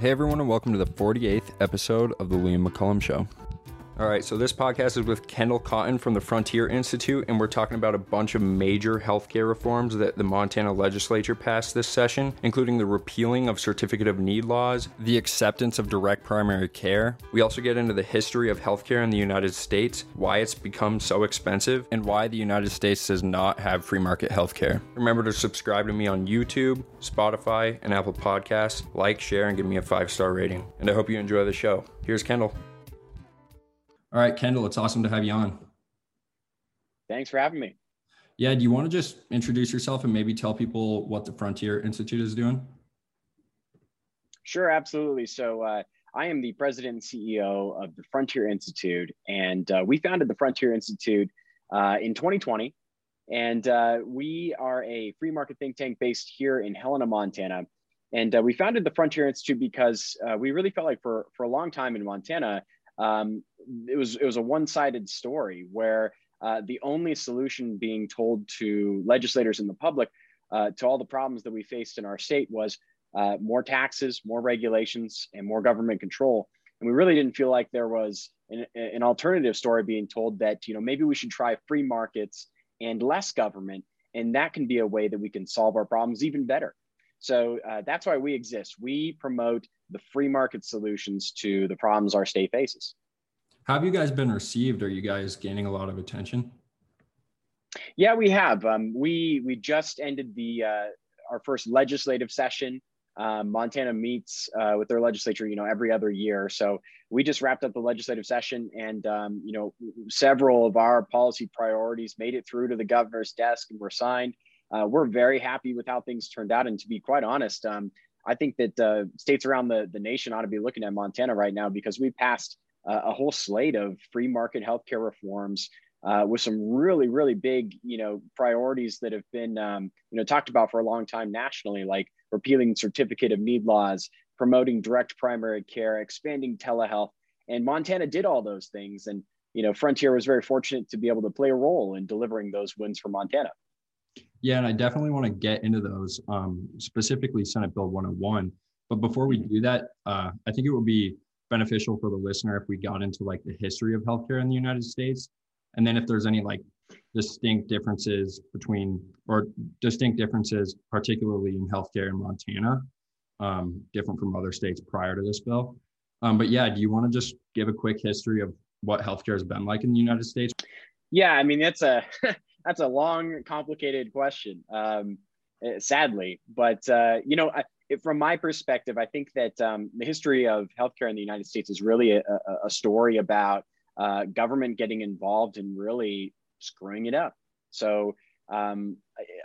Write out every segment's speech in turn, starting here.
Hey everyone, and welcome to the 48th episode of the Liam McCullum Show. All right, so this podcast is with Kendall Cotton from the Frontier Institute, and we're talking about a bunch of major healthcare reforms that the Montana legislature passed this session, including the repealing of certificate of need laws, the acceptance of direct primary care. We also get into the history of healthcare in the United States, why it's become so expensive, and why the United States does not have free market healthcare. Remember to subscribe to me on YouTube, Spotify, and Apple Podcasts. Like, share, and give me a five star rating. And I hope you enjoy the show. Here's Kendall. All right, Kendall, it's awesome to have you on. Thanks for having me. Yeah, do you want to just introduce yourself and maybe tell people what the Frontier Institute is doing? Sure, absolutely. So, uh, I am the president and CEO of the Frontier Institute, and uh, we founded the Frontier Institute uh, in 2020. And uh, we are a free market think tank based here in Helena, Montana. And uh, we founded the Frontier Institute because uh, we really felt like for, for a long time in Montana, um, it was it was a one-sided story where uh, the only solution being told to legislators and the public uh, to all the problems that we faced in our state was uh, more taxes, more regulations, and more government control. And we really didn't feel like there was an, an alternative story being told that you know maybe we should try free markets and less government, and that can be a way that we can solve our problems even better. So uh, that's why we exist. We promote the free market solutions to the problems our state faces. How have you guys been received? Are you guys gaining a lot of attention? Yeah, we have. Um, we we just ended the uh, our first legislative session. Um, Montana meets uh, with their legislature, you know, every other year. So we just wrapped up the legislative session, and um, you know, several of our policy priorities made it through to the governor's desk and were signed. Uh, we're very happy with how things turned out, and to be quite honest, um, I think that uh, states around the, the nation ought to be looking at Montana right now because we passed uh, a whole slate of free market healthcare reforms uh, with some really, really big, you know, priorities that have been, um, you know, talked about for a long time nationally, like repealing certificate of need laws, promoting direct primary care, expanding telehealth. And Montana did all those things. And, you know, Frontier was very fortunate to be able to play a role in delivering those wins for Montana. Yeah, and I definitely want to get into those, um, specifically Senate Bill 101. But before we do that, uh, I think it would be beneficial for the listener if we got into like the history of healthcare in the United States, and then if there's any like distinct differences between or distinct differences, particularly in healthcare in Montana, um, different from other states prior to this bill. Um, but yeah, do you want to just give a quick history of what healthcare has been like in the United States? Yeah, I mean that's a that's a long, complicated question. Um, eh, sadly, but uh, you know, from my perspective, I think that um, the history of healthcare in the United States is really a, a story about uh, government getting involved and really screwing it up. So, um,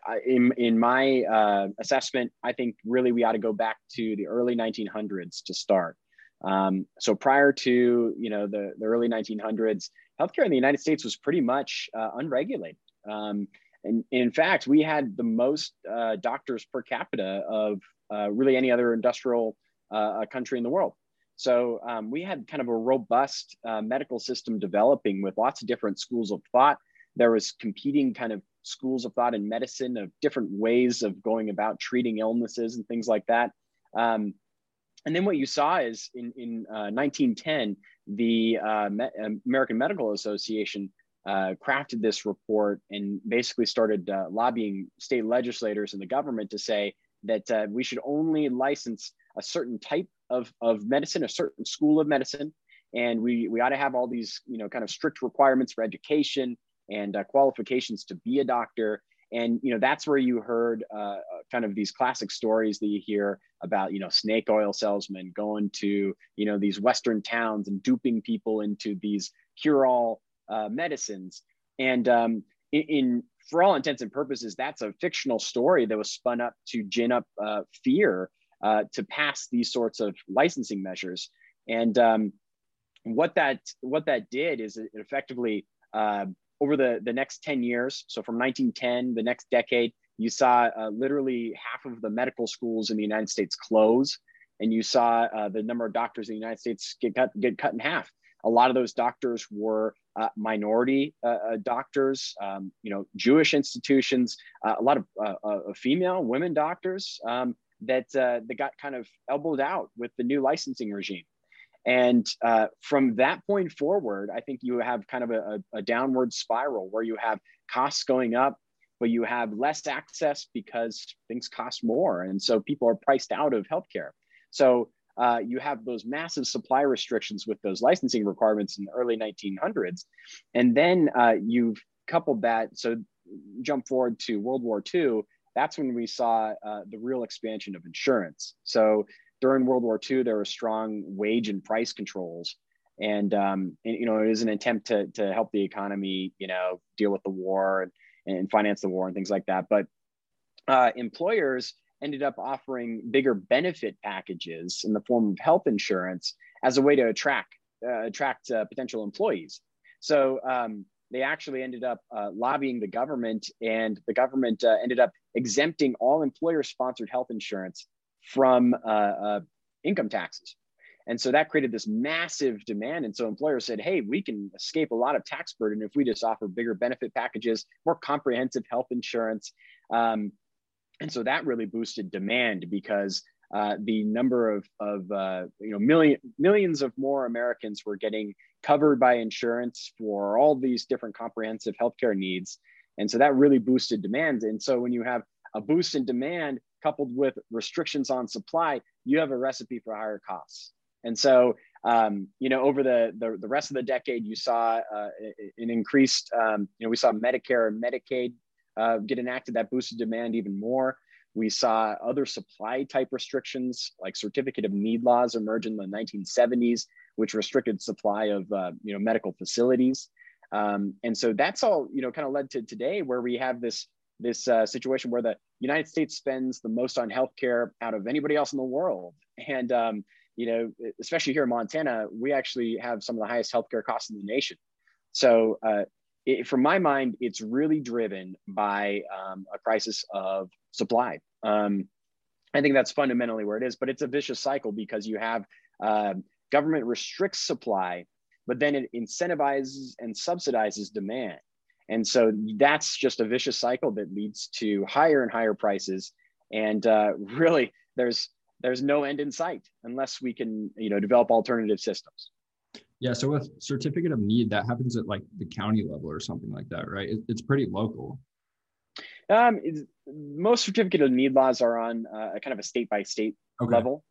I, in, in my uh, assessment, I think really we ought to go back to the early 1900s to start. Um, so prior to you know the, the early 1900s, healthcare in the United States was pretty much uh, unregulated. Um, and in fact, we had the most uh, doctors per capita of uh, really any other industrial uh, country in the world. So um, we had kind of a robust uh, medical system developing with lots of different schools of thought. There was competing kind of schools of thought in medicine of different ways of going about treating illnesses and things like that. Um, and then what you saw is in, in 1910, uh, the uh, American Medical Association uh, crafted this report and basically started uh, lobbying state legislators and the government to say that uh, we should only license a certain type of, of medicine, a certain school of medicine. And we, we ought to have all these, you know, kind of strict requirements for education and uh, qualifications to be a doctor. And, you know, that's where you heard uh, kind of these classic stories that you hear about, you know, snake oil salesmen going to, you know, these Western towns and duping people into these cure all uh, medicines. And um, in, in, for all intents and purposes, that's a fictional story that was spun up to gin up uh, fear uh, to pass these sorts of licensing measures. And um, what that what that did is it effectively uh, over the the next 10 years, so from 1910, the next decade, you saw uh, literally half of the medical schools in the United States close, and you saw uh, the number of doctors in the United States get cut get cut in half. A lot of those doctors were uh, minority uh, uh, doctors, um, you know, Jewish institutions, uh, a lot of uh, female women doctors. Um, that that got kind of elbowed out with the new licensing regime. And uh, from that point forward, I think you have kind of a, a, downward spiral where you have costs going up, but you have less access because things cost more. And so people are priced out of healthcare. So uh, you have those massive supply restrictions with those licensing requirements in the early 1900s. And then uh, you've coupled that. So jump forward to World War II, that's when we saw uh, the real expansion of insurance. So during World War II, there were strong wage and price controls. And, um, and you know, it was an attempt to, to help the economy, you know, deal with the war and, and finance the war and things like that. But uh, employers ended up offering bigger benefit packages in the form of health insurance as a way to attract uh, attract uh, potential employees. So um, they actually ended up uh, lobbying the government, and the government uh, ended up exempting all employer-sponsored health insurance from uh, uh, income taxes. And so that created this massive demand. And so employers said, hey, we can escape a lot of tax burden if we just offer bigger benefit packages, more comprehensive health insurance. Um, and so that really boosted demand because uh, the number of, of uh, you know million, millions of more Americans were getting covered by insurance for all these different comprehensive healthcare needs, and so that really boosted demand. And so when you have a boost in demand coupled with restrictions on supply, you have a recipe for higher costs. And so um, you know over the, the, the rest of the decade, you saw uh, an increased um, you know we saw Medicare and Medicaid uh, get enacted that boosted demand even more. We saw other supply type restrictions like certificate of need laws emerge in the 1970s, which restricted supply of uh, you know medical facilities. Um, and so that's all you know kind of led to today where we have this this uh, situation where the United States spends the most on healthcare out of anybody else in the world. And um, you know, especially here in Montana, we actually have some of the highest healthcare costs in the nation. So uh, it, from my mind, it's really driven by um, a crisis of supply. Um, I think that's fundamentally where it is, but it's a vicious cycle because you have uh, government restricts supply, but then it incentivizes and subsidizes demand. And so that's just a vicious cycle that leads to higher and higher prices. And uh, really, there's there's no end in sight unless we can you know develop alternative systems. Yeah. So with certificate of need, that happens at like the county level or something like that, right? It, it's pretty local. Um, most certificate of need laws are on uh, a kind of a state by state level.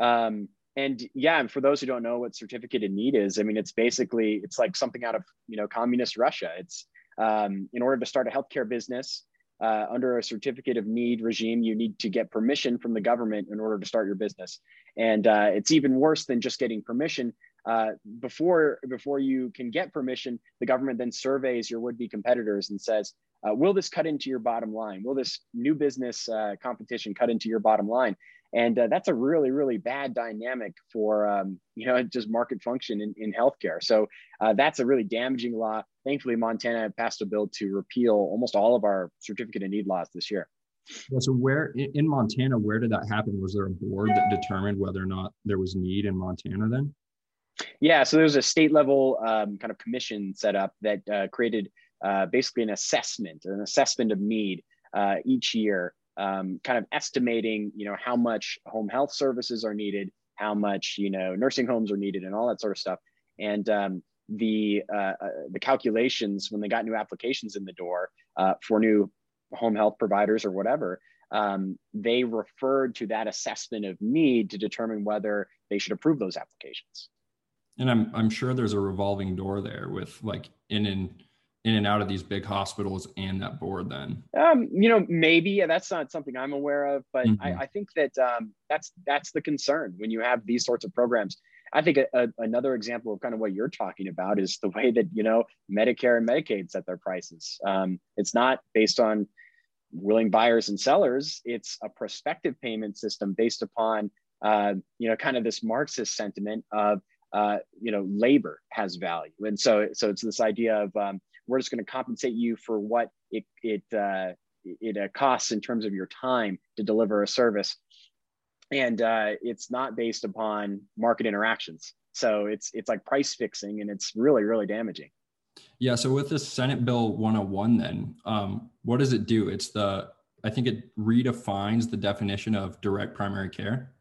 Um, and yeah, and for those who don't know what certificate of need is, I mean, it's basically it's like something out of you know communist Russia. It's um, in order to start a healthcare business uh, under a certificate of need regime, you need to get permission from the government in order to start your business. And uh, it's even worse than just getting permission uh, before before you can get permission, the government then surveys your would-be competitors and says, uh, "Will this cut into your bottom line? Will this new business uh, competition cut into your bottom line?" And uh, that's a really really bad dynamic for um, you know just market function in, in healthcare. So uh, that's a really damaging law. Thankfully, Montana passed a bill to repeal almost all of our certificate of need laws this year. Yeah, so where in Montana, where did that happen? Was there a board that determined whether or not there was need in Montana then? Yeah, so there's a state level um, kind of commission set up that uh, created uh, basically an assessment, an assessment of need uh, each year, um, kind of estimating, you know, how much home health services are needed, how much, you know, nursing homes are needed, and all that sort of stuff. And um, the uh, uh, the calculations when they got new applications in the door uh, for new home health providers or whatever, um, they referred to that assessment of need to determine whether they should approve those applications and i'm i'm sure there's a revolving door there with like in and in and out of these big hospitals and that board then. Um you know maybe that's not something i'm aware of but mm-hmm. I, I, think that um that's that's the concern when you have these sorts of programs. I think a, a, another example of kind of what you're talking about is the way that you know medicare and medicaid set their prices. Um it's not based on willing buyers and sellers. It's a prospective payment system based upon uh, you know kind of this marxist sentiment of uh, you know, labor has value. And so, so it's this idea of um, we're just going to compensate you for what it it uh, it uh, costs in terms of your time to deliver a service, and uh, it's not based upon market interactions. So it's it's like price fixing, and it's really really damaging. Yeah. So with this Senate Bill 101, then um, what does it do? It's the I think it redefines the definition of direct primary care.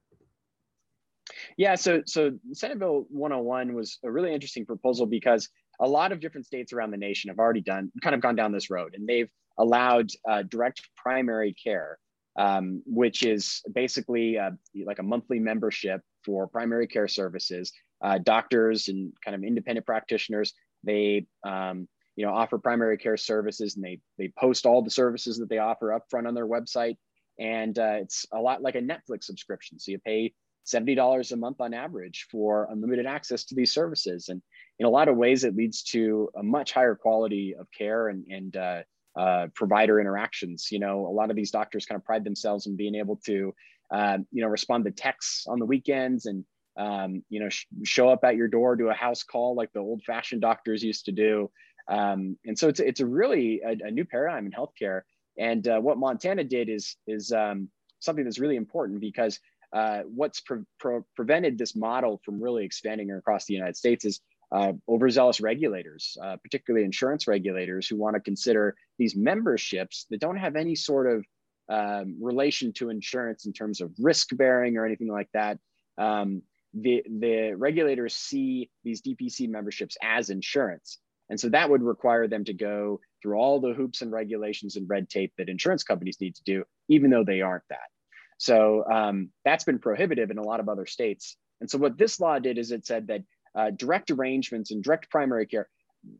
Yeah, so so Senate Bill 101 was a really interesting proposal because a lot of different states around the nation have already done kind of gone down this road, and they've allowed uh, direct primary care, um, which is basically uh, like a monthly membership for primary care services. Uh, doctors and kind of independent practitioners they um, you know offer primary care services, and they they post all the services that they offer up front on their website, and uh, it's a lot like a Netflix subscription. So you pay $70 a month on average for unlimited access to these services. And in a lot of ways, it leads to a much higher quality of care and, and uh, uh, provider interactions. You know, a lot of these doctors kind of pride themselves in being able to, uh, you know, respond to texts on the weekends and, um, you know, sh- show up at your door, do a house call like the old fashioned doctors used to do. Um, and so it's, it's a really a, a new paradigm in healthcare. And uh, what Montana did is, is um, something that's really important because uh, what's pre- pre- prevented this model from really expanding across the United States is uh, overzealous regulators, uh, particularly insurance regulators, who want to consider these memberships that don't have any sort of um, relation to insurance in terms of risk bearing or anything like that. Um, the, the regulators see these DPC memberships as insurance. And so that would require them to go through all the hoops and regulations and red tape that insurance companies need to do, even though they aren't that. So um, that's been prohibitive in a lot of other states. And so what this law did is it said that uh, direct arrangements and direct primary care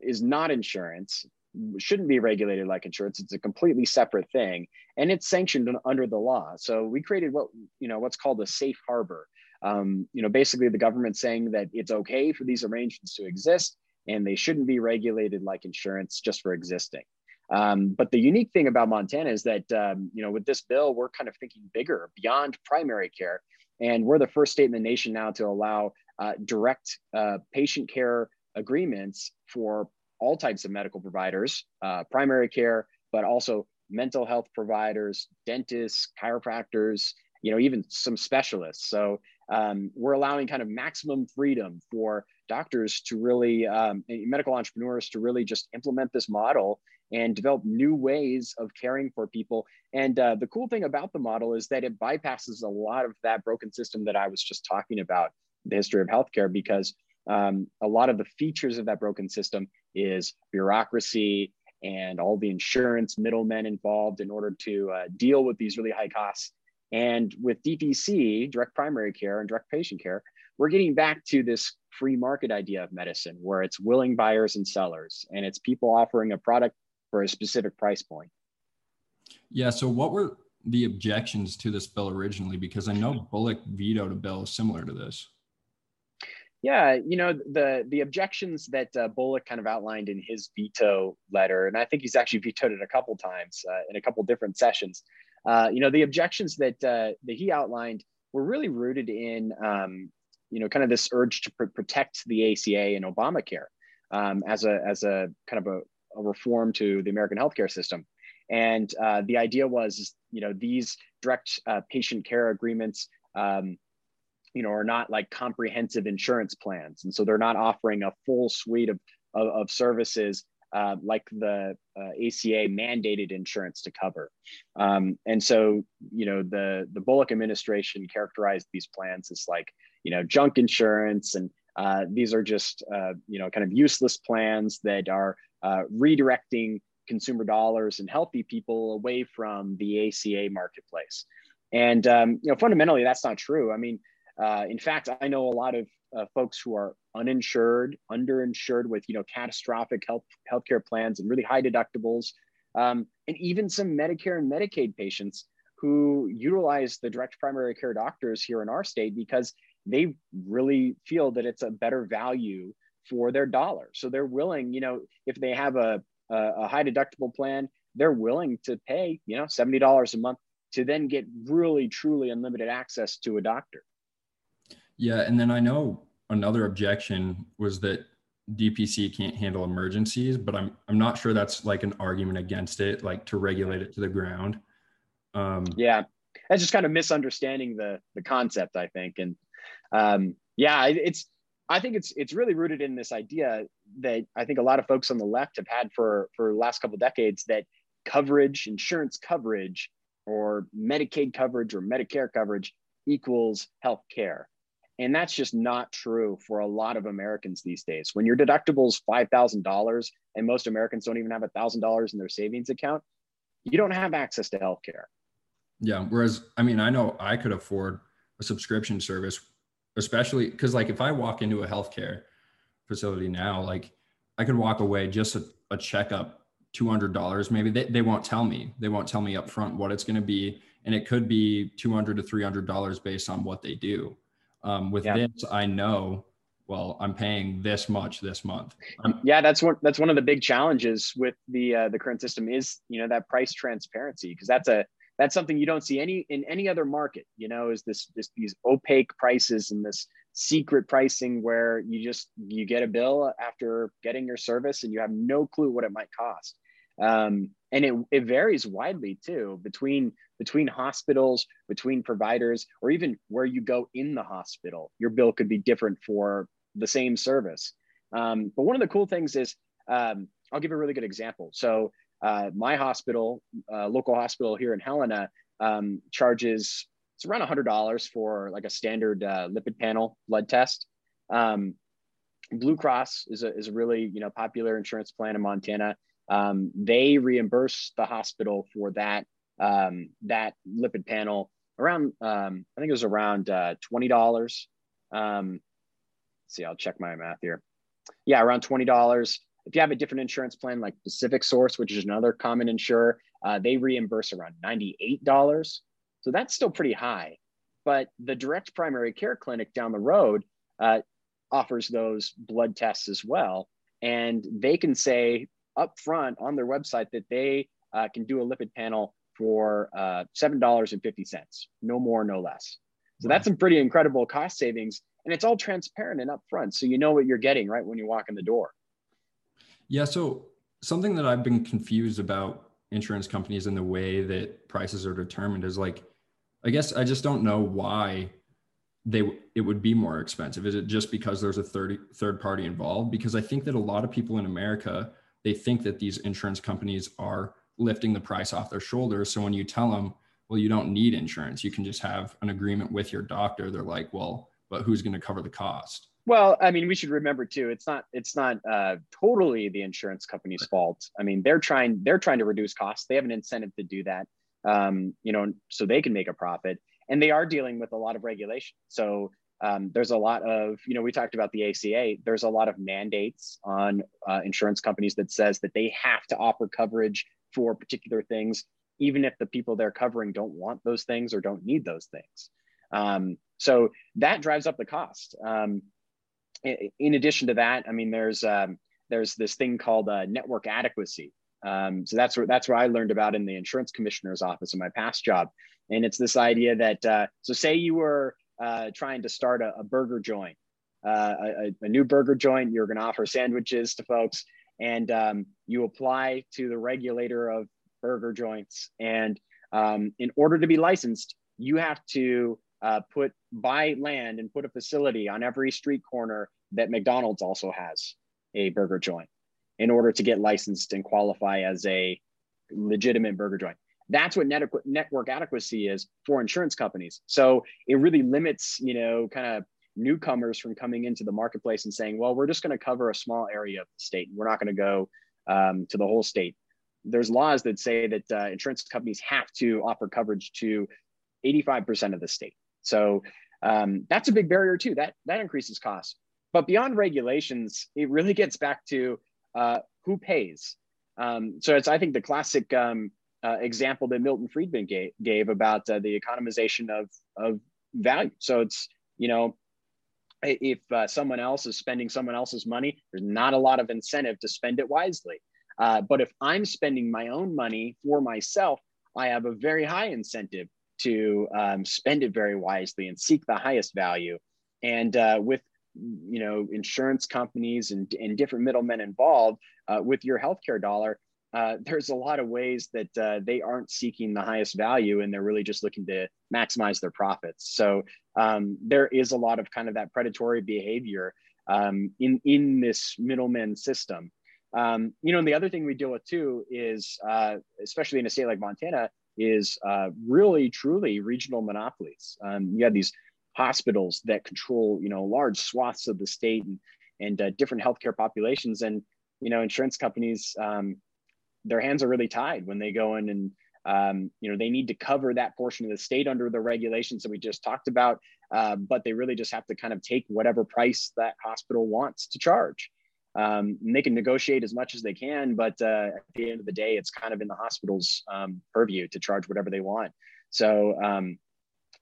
is not insurance, shouldn't be regulated like insurance. It's a completely separate thing, and it's sanctioned under the law. So we created what you know what's called a safe harbor. Um, you know, basically the government saying that it's okay for these arrangements to exist and they shouldn't be regulated like insurance just for existing. Um, but the unique thing about Montana is that, um, you know, with this bill, we're kind of thinking bigger beyond primary care. And we're the first state in the nation now to allow uh, direct uh, patient care agreements for all types of medical providers, uh, primary care, but also mental health providers, dentists, chiropractors, you know, even some specialists. So um, we're allowing kind of maximum freedom for doctors to really, um, medical entrepreneurs to really just implement this model and develop new ways of caring for people. And uh, the cool thing about the model is that it bypasses a lot of that broken system that I was just talking about, the history of healthcare, because um, a lot of the features of that broken system is bureaucracy and all the insurance middlemen involved in order to uh, deal with these really high costs. And with DPC, direct primary care and direct patient care, we're getting back to this free market idea of medicine where it's willing buyers and sellers and it's people offering a product for a specific price point. Yeah. So, what were the objections to this bill originally? Because I know Bullock vetoed a bill similar to this. Yeah, you know the the objections that uh, Bullock kind of outlined in his veto letter, and I think he's actually vetoed it a couple times uh, in a couple different sessions. Uh, you know, the objections that uh, that he outlined were really rooted in, um, you know, kind of this urge to pr- protect the ACA and Obamacare um, as a as a kind of a, a reform to the American healthcare system. And uh, the idea was, you know, these direct uh, patient care agreements, um, you know, are not like comprehensive insurance plans, and so they're not offering a full suite of of, of services uh, like the uh, ACA mandated insurance to cover. Um, and so, you know, the the Bullock administration characterized these plans as like, you know, junk insurance, and uh, these are just, uh, you know, kind of useless plans that are uh, redirecting consumer dollars and healthy people away from the ACA marketplace. And um, you know, fundamentally, that's not true. I mean, uh, in fact, I know a lot of uh, folks who are uninsured, underinsured with you know catastrophic health healthcare plans and really high deductibles, um, and even some Medicare and Medicaid patients who utilize the direct primary care doctors here in our state because they really feel that it's a better value for their dollar. So they're willing, you know, if they have a, a, a high deductible plan, they're willing to pay, you know, $70 a month to then get really, truly unlimited access to a doctor. Yeah. And then I know another objection was that DPC can't handle emergencies, but I'm I'm not sure that's like an argument against it, like to regulate it to the ground. Um, yeah, that's just kind of misunderstanding the the concept, I think. And um, yeah, it's I think it's it's really rooted in this idea that I think a lot of folks on the left have had for for the last couple decades that coverage, insurance coverage, or Medicaid coverage or Medicare coverage equals health care. And that's just not true for a lot of Americans these days. When your deductible is $5,000 and most Americans don't even have $1,000 in their savings account, you don't have access to healthcare. Yeah. Whereas, I mean, I know I could afford a subscription service, especially because, like, if I walk into a healthcare facility now, like, I could walk away just a, a checkup, $200 maybe. They, they won't tell me. They won't tell me up front what it's going to be. And it could be 200 to $300 based on what they do. Um, with yeah. this, I know well i'm paying this much this month I'm- yeah that's one that's one of the big challenges with the uh, the current system is you know that price transparency because that's a that's something you don't see any in any other market you know is this just these opaque prices and this secret pricing where you just you get a bill after getting your service and you have no clue what it might cost. Um, and it, it varies widely too between between hospitals between providers or even where you go in the hospital your bill could be different for the same service. Um, but one of the cool things is um, i'll give a really good example. So uh, my hospital uh, local hospital here in helena um, charges it's around a $100 for like a standard uh, lipid panel blood test um, blue cross is a, is a really you know popular insurance plan in montana um, they reimburse the hospital for that um, that lipid panel around um, I think it was around uh, twenty dollars. Um, see, I'll check my math here. Yeah, around twenty dollars. If you have a different insurance plan like PacificSource, which is another common insurer, uh, they reimburse around ninety-eight dollars. So that's still pretty high. But the direct primary care clinic down the road uh, offers those blood tests as well, and they can say up front on their website that they uh, can do a lipid panel for uh, $7.50, no more, no less. So that's some pretty incredible cost savings. And it's all transparent and upfront. So you know what you're getting right when you walk in the door. Yeah. So something that I've been confused about insurance companies and the way that prices are determined is like, I guess I just don't know why they it would be more expensive. Is it just because there's a third third party involved? Because I think that a lot of people in America they think that these insurance companies are lifting the price off their shoulders. So when you tell them, well, you don't need insurance, you can just have an agreement with your doctor. They're like, well, but who's going to cover the cost? Well, I mean, we should remember too. It's not. It's not uh, totally the insurance company's fault. I mean, they're trying. They're trying to reduce costs. They have an incentive to do that. Um, you know, so they can make a profit, and they are dealing with a lot of regulation. So um, there's a lot of, you know, we talked about the ACA. There's a lot of mandates on uh, insurance companies that says that they have to offer coverage for particular things, even if the people they're covering don't want those things or don't need those things. Um, so that drives up the cost. Um, in, addition to that, I mean, there's um, there's this thing called uh, network adequacy. Um, so that's what that's what I learned about in the insurance commissioner's office in my past job, and it's this idea that uh, so say you were uh, trying to start a, a burger joint, uh, a, a, new burger joint. You're going to offer sandwiches to folks, and um, you apply to the regulator of burger joints. And um, in order to be licensed, you have to uh, put buy land and put a facility on every street corner that McDonald's also has a burger joint in order to get licensed and qualify as a legitimate burger joint. That's what net, network adequacy is for insurance companies. So it really limits, you know, kind of newcomers from coming into the marketplace and saying, well, we're just going to cover a small area of the state. We're not going to go um, to the whole state. There's laws that say that uh, insurance companies have to offer coverage to 85% of the state. So um, that's a big barrier too. That that increases costs. But beyond regulations, it really gets back to uh, who pays. Um, so it's I think the classic um, uh, example that Milton Friedman gave, gave about uh, the economization of, of value. So it's, you know, if uh, someone else is spending someone else's money, there's not a lot of incentive to spend it wisely. Uh, but if I'm spending my own money for myself, I have a very high incentive to um, spend it very wisely and seek the highest value. And uh, with you know insurance companies and, and different middlemen involved uh, with your healthcare dollar, uh, there's a lot of ways that uh, they aren't seeking the highest value and they're really just looking to maximize their profits. So um, there is a lot of kind of that predatory behavior um, in, in this middleman system. Um, you know, and the other thing we deal with too is, uh, especially in a state like Montana, is uh, really truly regional monopolies. Um, you have these hospitals that control you know large swaths of the state and and uh, different healthcare populations, and you know insurance companies um, their hands are really tied when they go in and um, you know they need to cover that portion of the state under the regulations that we just talked about uh, but they really just have to kind of take whatever price that hospital wants to charge um, they can negotiate as much as they can but uh, at the end of the day it's kind of in the hospital's um, purview to charge whatever they want so um,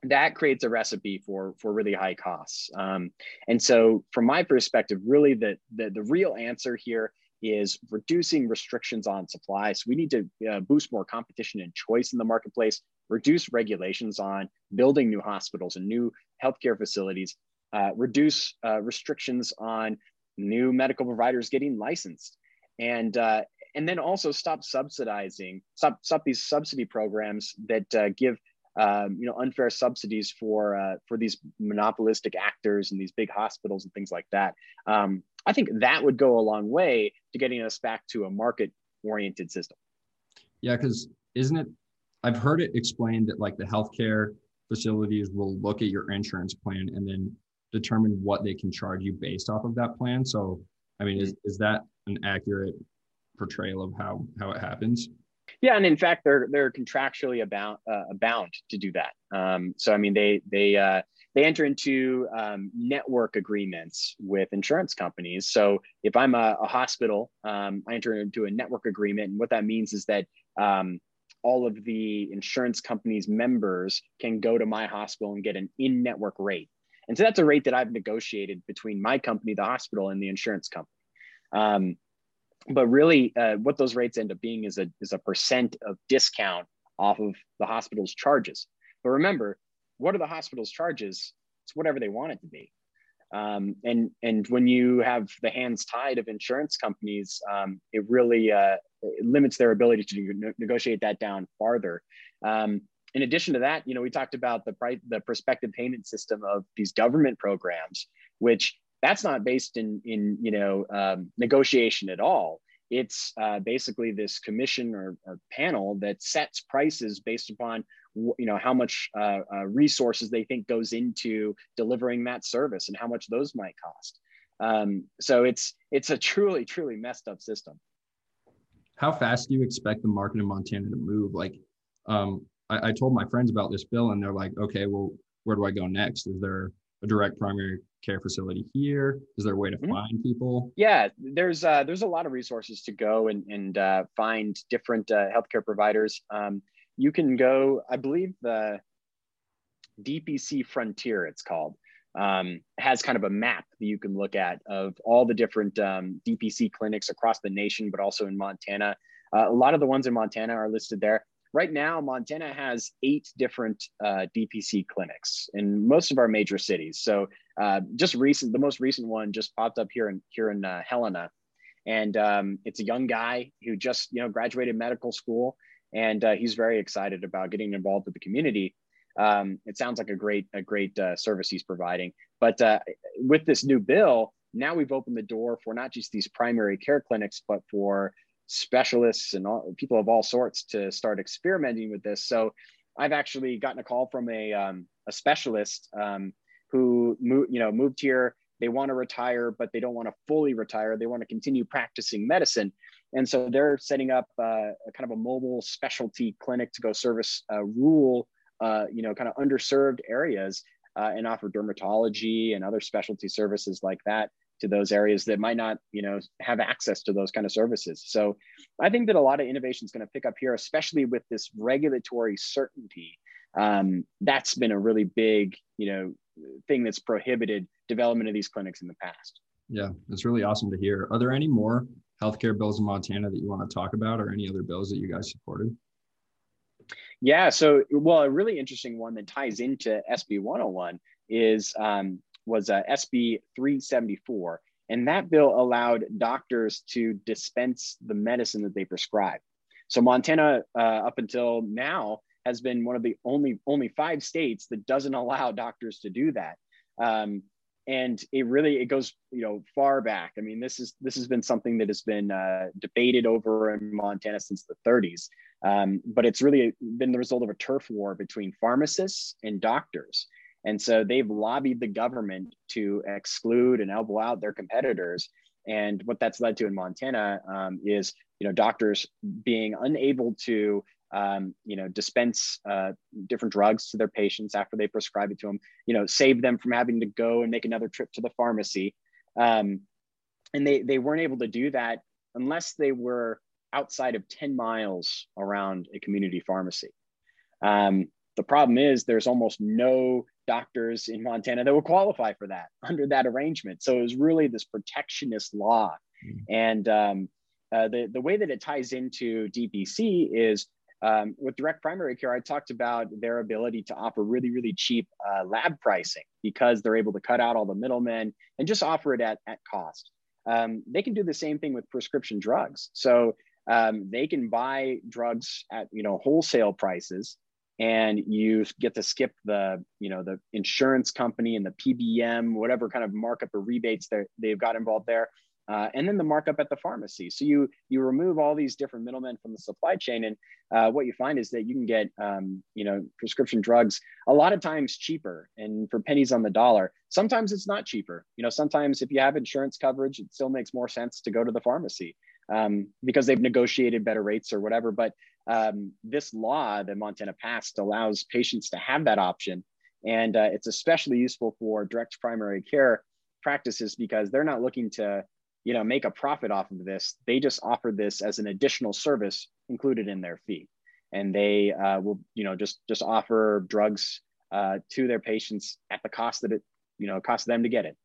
that creates a recipe for for really high costs um, and so from my perspective really the, the the real answer here is reducing restrictions on supply. So we need to uh, boost more competition and choice in the marketplace, reduce regulations on building new hospitals and new healthcare facilities, uh, reduce uh, restrictions on new medical providers getting licensed, and uh, and then also stop subsidizing, stop stop these subsidy programs that uh, give um, you know unfair subsidies for uh, for these monopolistic actors and these big hospitals and things like that. Um, I think that would go a long way to getting us back to a market oriented system. Yeah, because isn't it? I've heard it explained that like the healthcare facilities will look at your insurance plan and then determine what they can charge you based off of that plan. So, I mean, is, is that an accurate portrayal of how how it happens? Yeah, and in fact, they're they're contractually about uh, bound to do that. Um, so, I mean, they they uh, they enter into um, network agreements with insurance companies. So if I'm a, a hospital, um, I enter into a network agreement, and what that means is that um, all of the insurance companies' members can go to my hospital and get an in-network rate. And so that's a rate that I've negotiated between my company, the hospital, and the insurance company. Um, but really, uh, what those rates end up being is a is a percent of discount off of the hospital's charges. But remember, what are the hospital's charges? It's whatever they want it to be. Um, and and when you have the hands tied of insurance companies, um, it really uh, it limits their ability to ne- negotiate that down farther. Um, in addition to that, you know, we talked about the price, the prospective payment system of these government programs, which that's not based in in you know um, negotiation at all. It's uh, basically this commission or, or panel that sets prices based upon you know how much uh, uh, resources they think goes into delivering that service and how much those might cost. Um, so it's it's a truly truly messed up system. How fast do you expect the market in montana to move? Like um, I, I told my friends about this bill and they're like okay well where do i go next is there a direct primary care facility here? Is there a way to mm-hmm. find people? Yeah, there's uh, there's a lot of resources to go and and uh, find different uh, healthcare providers. Um, you can go, I believe the DPC Frontier, it's called, um, has kind of a map that you can look at of all the different um, DPC clinics across the nation, but also in Montana. Uh, a lot of the ones in Montana are listed there. Right now, Montana has eight different uh, DPC clinics in most of our major cities. So, uh, just recent, the most recent one just popped up here in here in uh, Helena, and um, it's a young guy who just you know graduated medical school and uh, he's very excited about getting involved with the community. Um, it sounds like a great a great uh, service he's providing. But uh, with this new bill, now we've opened the door for not just these primary care clinics, but for specialists and all, people of all sorts to start experimenting with this. So I've actually gotten a call from a um, a specialist um, who moved, you know moved here. They want to retire, but they don't want to fully retire. They want to continue practicing medicine. And so they're setting up uh, a kind of a mobile specialty clinic to go service uh, rural, uh, you know, kind of underserved areas uh, and offer dermatology and other specialty services like that to those areas that might not, you know, have access to those kind of services. So I think that a lot of innovation is going to pick up here, especially with this regulatory certainty. Um, that's been a really big, you know, thing that's prohibited development of these clinics in the past. Yeah, it's really awesome to hear. Are there any more healthcare bills in Montana that you want to talk about, or any other bills that you guys supported? Yeah, so well, a really interesting one that ties into SB 101 is um, was uh, SB 374, and that bill allowed doctors to dispense the medicine that they prescribe. So Montana, uh, up until now, has been one of the only only five states that doesn't allow doctors to do that. Um, and it really it goes you know far back i mean this is this has been something that has been uh, debated over in montana since the 30s Um, but it's really been the result of a turf war between pharmacists and doctors. And so they've lobbied the government to exclude and elbow out their competitors. And what that's led to in Montana um, is, you know, doctors being unable to, um, you know, dispense uh, different drugs to their patients after they prescribe it to them. You know, save them from having to go and make another trip to the pharmacy. Um, and they they weren't able to do that unless they were outside of 10 miles around a community pharmacy. Um, the problem is there's almost no doctors in Montana that would qualify for that under that arrangement. So it was really this protectionist law. Mm-hmm. And um, uh, the, the way that it ties into DPC is um, with direct primary care, I talked about their ability to offer really, really cheap uh, lab pricing because they're able to cut out all the middlemen and just offer it at, at cost. Um, they can do the same thing with prescription drugs. So um, they can buy drugs at you know wholesale prices and you get to skip the you know the insurance company and the pbm whatever kind of markup or rebates that they've got involved there uh, and then the markup at the pharmacy. So you you remove all these different middlemen from the supply chain and uh, what you find is that you can get um, you know prescription drugs a lot of times cheaper and for pennies on the dollar. Sometimes it's not cheaper. You know sometimes if you have insurance coverage it still makes more sense to go to the pharmacy um, because they've negotiated better rates or whatever. But um, this law that Montana passed allows patients to have that option. And uh, it's especially useful for direct primary care practices because they're not looking to you know make a profit off of this. They just offer this as an additional service included in their fee. And they uh, will you know just just offer drugs uh, to their patients at the cost that it you know costs them to get it.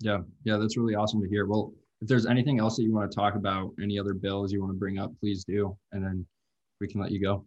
Yeah. Yeah that's really awesome to hear. Well if there's anything else that you want to talk about, any other bills you want to bring up, please do, and then we can let you go.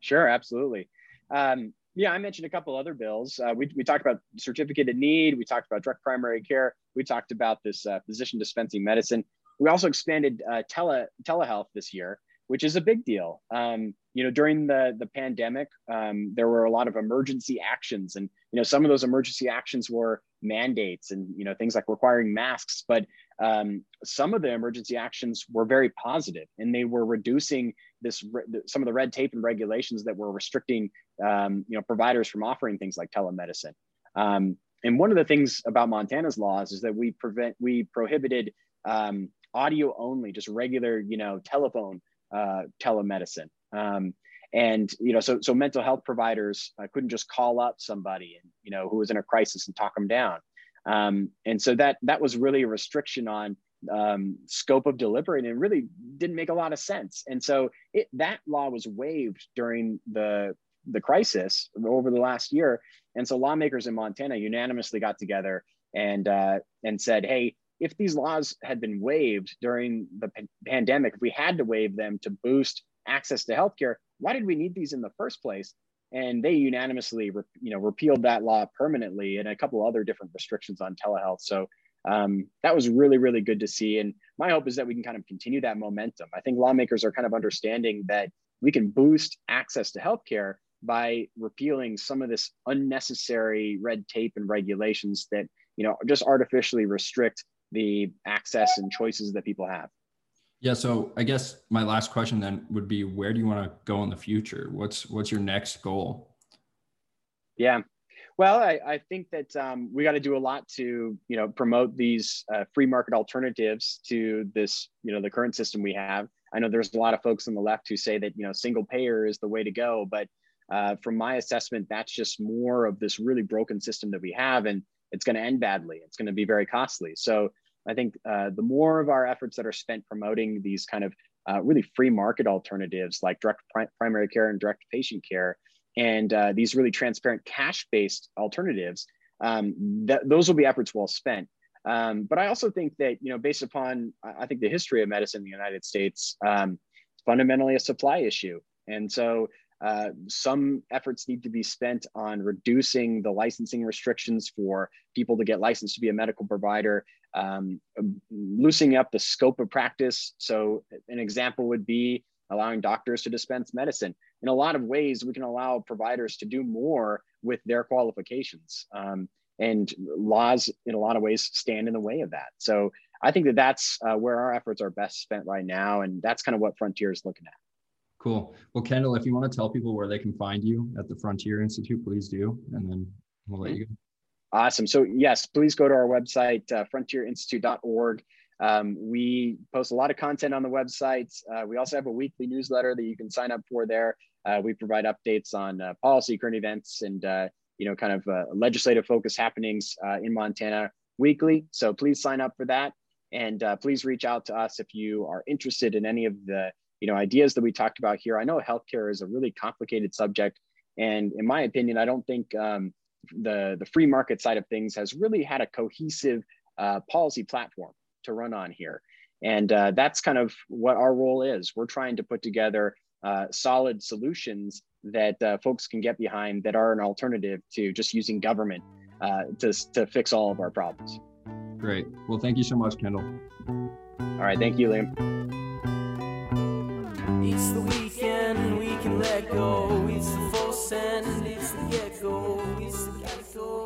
Sure, absolutely. Um, yeah, I mentioned a couple other bills. Uh, we, we talked about certificate of need. We talked about direct primary care. We talked about this uh, physician dispensing medicine. We also expanded uh, tele telehealth this year, which is a big deal. Um, you know, during the the pandemic, um, there were a lot of emergency actions, and you know, some of those emergency actions were mandates and you know things like requiring masks but um, some of the emergency actions were very positive and they were reducing this some of the red tape and regulations that were restricting um, you know providers from offering things like telemedicine. Um, and one of the things about montana's laws is that we prevent we prohibited um, audio only just regular you know telephone uh, telemedicine. Um, and you know so so mental health providers uh, couldn't just call up somebody and you know who was in a crisis and talk them down. Um, and so that that was really a restriction on um, scope of delivery and really didn't make a lot of sense. And so it, that law was waived during the the crisis over the last year. And so lawmakers in montana unanimously got together and uh, and said hey if these laws had been waived during the pandemic if we had to waive them to boost access to healthcare why did we need these in the first place? And they unanimously, you know, repealed that law permanently and a couple other different restrictions on telehealth. So um, that was really, really good to see. And my hope is that we can kind of continue that momentum. I think lawmakers are kind of understanding that we can boost access to healthcare by repealing some of this unnecessary red tape and regulations that you know just artificially restrict the access and choices that people have. Yeah. So I guess my last question then would be where do you want to go in the future? What's what's your next goal? Yeah. Well, I, I think that um, we got to do a lot to, you know, promote these uh, free market alternatives to this, you know, the current system we have. I know there's a lot of folks on the left who say that, you know, single payer is the way to go, but uh, from my assessment, that's just more of this really broken system that we have, and it's going to end badly. It's going to be very costly. So I think uh, the more of our efforts that are spent promoting these kind of uh, really free market alternatives like direct pri- primary care and direct patient care, and uh, these really transparent cash-based alternatives, um, th- those will be efforts well spent. Um, but I also think that you know, based upon I think the history of medicine in the United States, um, it's fundamentally a supply issue, and so uh, some efforts need to be spent on reducing the licensing restrictions for people to get licensed to be a medical provider, um, loosening up the scope of practice. So, an example would be allowing doctors to dispense medicine. In a lot of ways, we can allow providers to do more with their qualifications. Um, and laws, in a lot of ways, stand in the way of that. So, I think that that's uh, where our efforts are best spent right now. And that's kind of what Frontier is looking at. Cool. Well, Kendall, if you want to tell people where they can find you at the Frontier Institute, please do, and then we'll let you go. Awesome. So yes, please go to our website, uh, frontierinstitute.org. Um, we post a lot of content on the website. Uh, we also have a weekly newsletter that you can sign up for there. Uh, we provide updates on uh, policy, current events, and uh, you know, kind of uh, legislative focus happenings in Montana weekly. So please sign up for that, and please reach out to us if you are interested in any of the you know ideas that we talked about here. I know healthcare is a really complicated subject, and in my opinion, I don't think um, the the free market side of things has really had a cohesive uh, policy platform to run on here, and uh, that's kind of what our role is. We're trying to put together uh, solid solutions that uh, folks can get behind that are an alternative to just using government uh, to to fix all of our problems. Great. Well, thank you so much, Kendall. All right. Thank you, Liam. It's the weekend, we can let go. It's the and it's the get-go. it's the get-go.